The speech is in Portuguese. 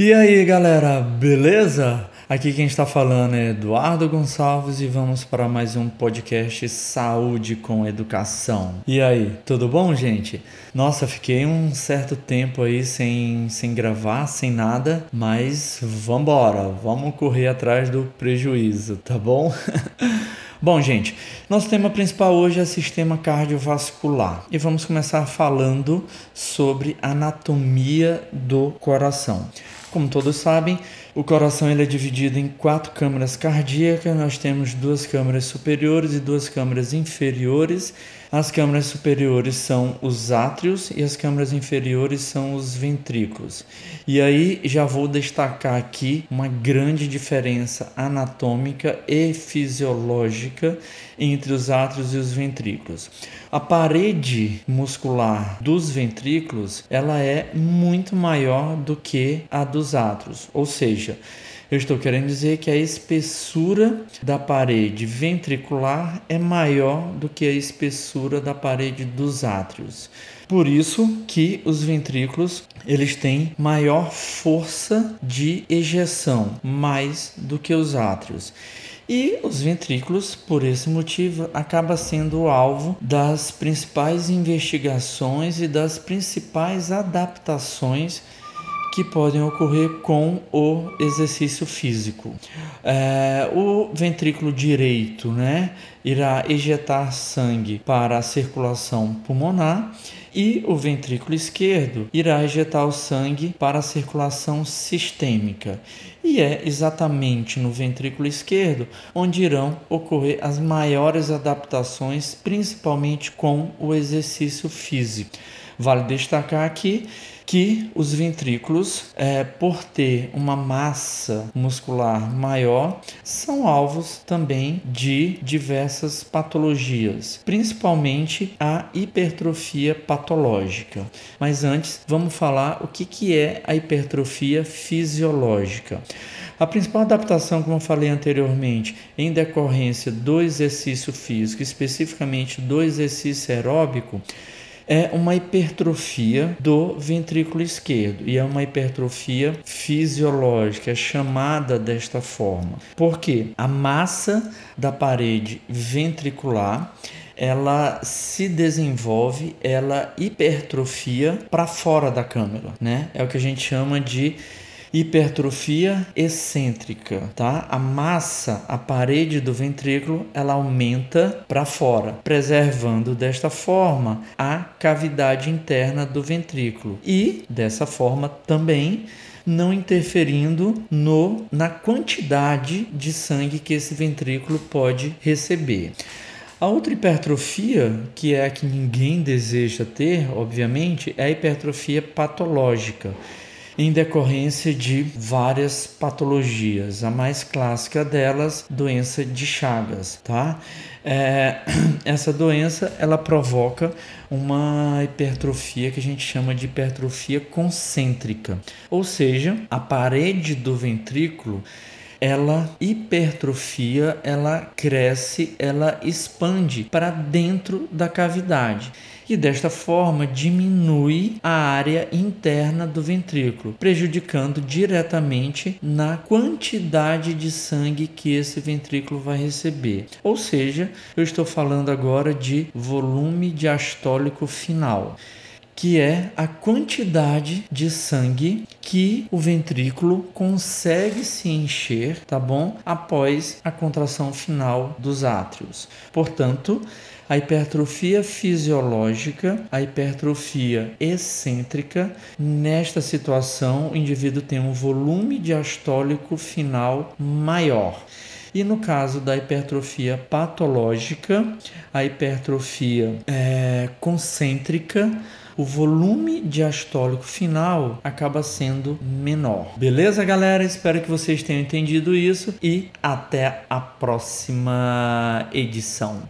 E aí galera, beleza? Aqui quem está falando é Eduardo Gonçalves e vamos para mais um podcast Saúde com Educação. E aí, tudo bom, gente? Nossa, fiquei um certo tempo aí sem, sem gravar, sem nada, mas vambora, vamos correr atrás do prejuízo, tá bom? Bom, gente, nosso tema principal hoje é sistema cardiovascular e vamos começar falando sobre anatomia do coração. Como todos sabem, o coração ele é dividido em quatro câmaras cardíacas. Nós temos duas câmaras superiores e duas câmaras inferiores. As câmaras superiores são os átrios e as câmaras inferiores são os ventrículos. E aí já vou destacar aqui uma grande diferença anatômica e fisiológica entre os átrios e os ventrículos. A parede muscular dos ventrículos, ela é muito maior do que a dos átrios, ou seja, eu estou querendo dizer que a espessura da parede ventricular é maior do que a espessura da parede dos átrios. Por isso que os ventrículos eles têm maior força de ejeção, mais do que os átrios. E os ventrículos, por esse motivo, acaba sendo o alvo das principais investigações e das principais adaptações que podem ocorrer com o exercício físico. É, o ventrículo direito né, irá ejetar sangue para a circulação pulmonar e o ventrículo esquerdo irá ejetar o sangue para a circulação sistêmica. E é exatamente no ventrículo esquerdo onde irão ocorrer as maiores adaptações, principalmente com o exercício físico. Vale destacar aqui que os ventrículos, é, por ter uma massa muscular maior, são alvos também de diversas patologias, principalmente a hipertrofia patológica. Mas antes, vamos falar o que, que é a hipertrofia fisiológica. A principal adaptação, como eu falei anteriormente, em decorrência do exercício físico, especificamente do exercício aeróbico, é uma hipertrofia do ventrículo esquerdo e é uma hipertrofia fisiológica, é chamada desta forma. Porque a massa da parede ventricular ela se desenvolve, ela hipertrofia para fora da câmera, né? É o que a gente chama de hipertrofia excêntrica, tá? A massa, a parede do ventrículo, ela aumenta para fora, preservando desta forma a cavidade interna do ventrículo e dessa forma também não interferindo no na quantidade de sangue que esse ventrículo pode receber. A outra hipertrofia, que é a que ninguém deseja ter, obviamente, é a hipertrofia patológica em decorrência de várias patologias. A mais clássica delas, doença de Chagas, tá? É, essa doença ela provoca uma hipertrofia que a gente chama de hipertrofia concêntrica, ou seja, a parede do ventrículo ela hipertrofia, ela cresce, ela expande para dentro da cavidade e desta forma diminui a área interna do ventrículo, prejudicando diretamente na quantidade de sangue que esse ventrículo vai receber. Ou seja, eu estou falando agora de volume diastólico final que é a quantidade de sangue que o ventrículo consegue se encher, tá bom? Após a contração final dos átrios. Portanto, a hipertrofia fisiológica, a hipertrofia excêntrica, nesta situação o indivíduo tem um volume diastólico final maior. E no caso da hipertrofia patológica, a hipertrofia é, concêntrica, o volume diastólico final acaba sendo menor. Beleza, galera? Espero que vocês tenham entendido isso e até a próxima edição.